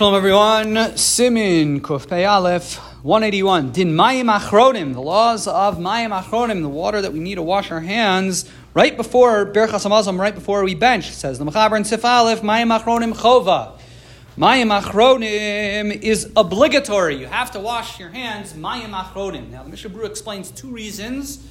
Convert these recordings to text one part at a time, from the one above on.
Shalom everyone. Simin Kuf Pei Aleph 181. Din Mayim Achronim. The laws of Mayim Achronim. The water that we need to wash our hands right before Berachas Hamazon, right before we bench. Says the Mechaber in Sif Aleph. Mayim Achronim Chova. Mayim Achronim is obligatory. You have to wash your hands. Mayim Achronim. Now the Mishnah Berurah explains two reasons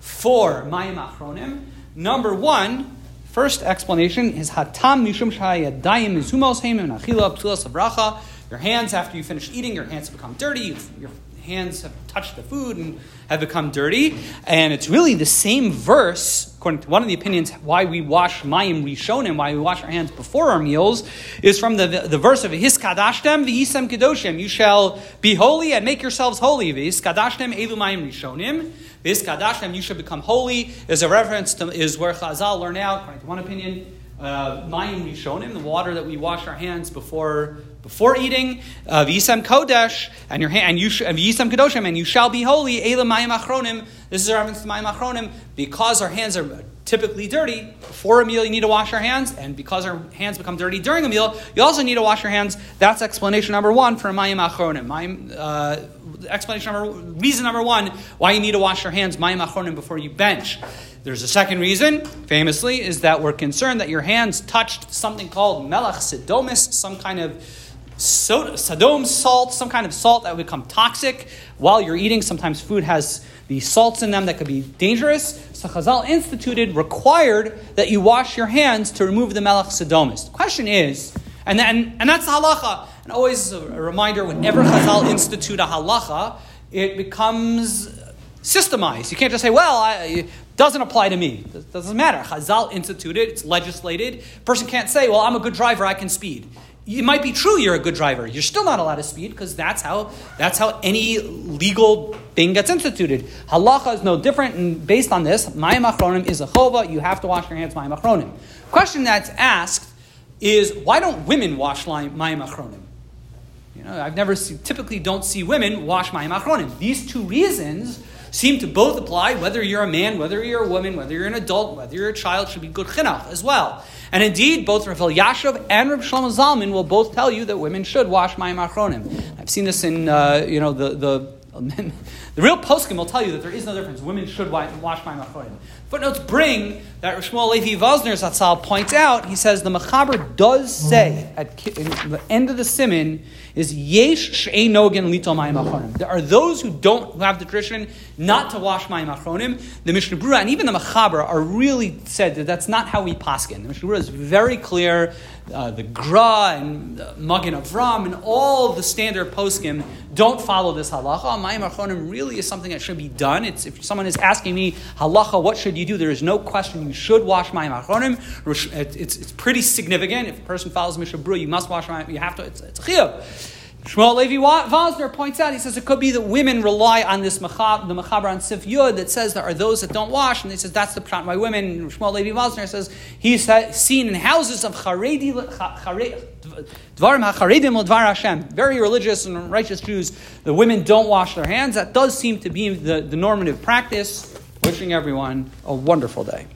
for Mayim Achronim. Number one. First explanation is hatam mishum shayadayim mizumos heimim nachila ptulas abracha. Your hands, after you finish eating, your hands have become dirty. Your hands have touched the food and have become dirty. And it's really the same verse, according to one of the opinions, why we wash mayim rishonim, why we wash our hands before our meals, is from the, the, the verse of Hiskadashtem v'yisem kedoshim. You shall be holy and make yourselves holy. V'hiskadashtem elu mayim rishonim. This Kadashim, you should become holy, is a reference to is where Chazal learn out, according to one opinion, uh, Mayim Rishonim, the water that we wash our hands before before eating, uh, V'yisem Kodesh, and your hand, and you Kedoshim, and you shall be holy, Eila Mayim Achronim. This is a reference to Mayim Achronim, because our hands are typically dirty. Before a meal, you need to wash our hands, and because our hands become dirty during a meal, you also need to wash your hands. That's explanation number one for Mayim Achronim. Mayim, uh, explanation number reason number one why you need to wash your hands mayim before you bench. There's a second reason, famously, is that we're concerned that your hands touched something called melach sidomis, some kind of Sodom salt, some kind of salt that would become toxic while you're eating. Sometimes food has the salts in them that could be dangerous. So Chazal instituted, required that you wash your hands to remove the melach sidomis. The question is, and, then, and that's halacha. And always a reminder whenever Chazal institute a halacha, it becomes systemized. You can't just say, well, I, it doesn't apply to me. It doesn't matter. Chazal instituted, it's legislated. Person can't say, well, I'm a good driver, I can speed. It might be true you're a good driver. You're still not allowed to speed because that's how that's how any legal thing gets instituted. Halacha is no different, and based on this, mayim achronim is a chova. You have to wash your hands mayim achronim. Question that's asked is why don't women wash mayim achronim? You know, I've never seen, typically don't see women wash mayim achronim. These two reasons seem to both apply whether you're a man, whether you're a woman, whether you're an adult, whether you're a child, should be good chinuch as well. And indeed, both Rav Elyashiv and Rav Shlomo Zalman will both tell you that women should wash mayim achronim. I've seen this in, uh, you know, the, the the real poskim will tell you that there is no difference. Women should wash my achronim. Footnotes bring that Shmuel Levi Vosner Zatzal points out. He says the Mechaber does say at the end of the simin is yesh she'enogen litol mayim achronim. There are those who don't who have the tradition not to wash my achronim. The Mishnah Berurah and even the Mechaber are really said that that's not how we paskin. The Mishnah Berurah is very clear. Uh, the Gra and uh, Magen Avram and all the standard poskim don't follow this halacha. Mayim achronim really is something that should be done. It's, if someone is asking me halacha, what should you do? There is no question you should wash mayim achronim. It's, it's pretty significant. If a person follows Mishnah Berurah, you must wash mayim. You have to. It's, it's a chiyuv. Shmuel Levi Vosner points out, he says it could be that women rely on this machab, the machaber on Sif Yud that says there are those that don't wash, and he says that's the pshat by women. And Shmuel Levi Vosner says he's seen in houses of Haredi, Dvarim HaCharedim Dvar Hashem, very religious and righteous Jews, the women don't wash their hands. That does seem to be the, the normative practice. Wishing everyone a wonderful day.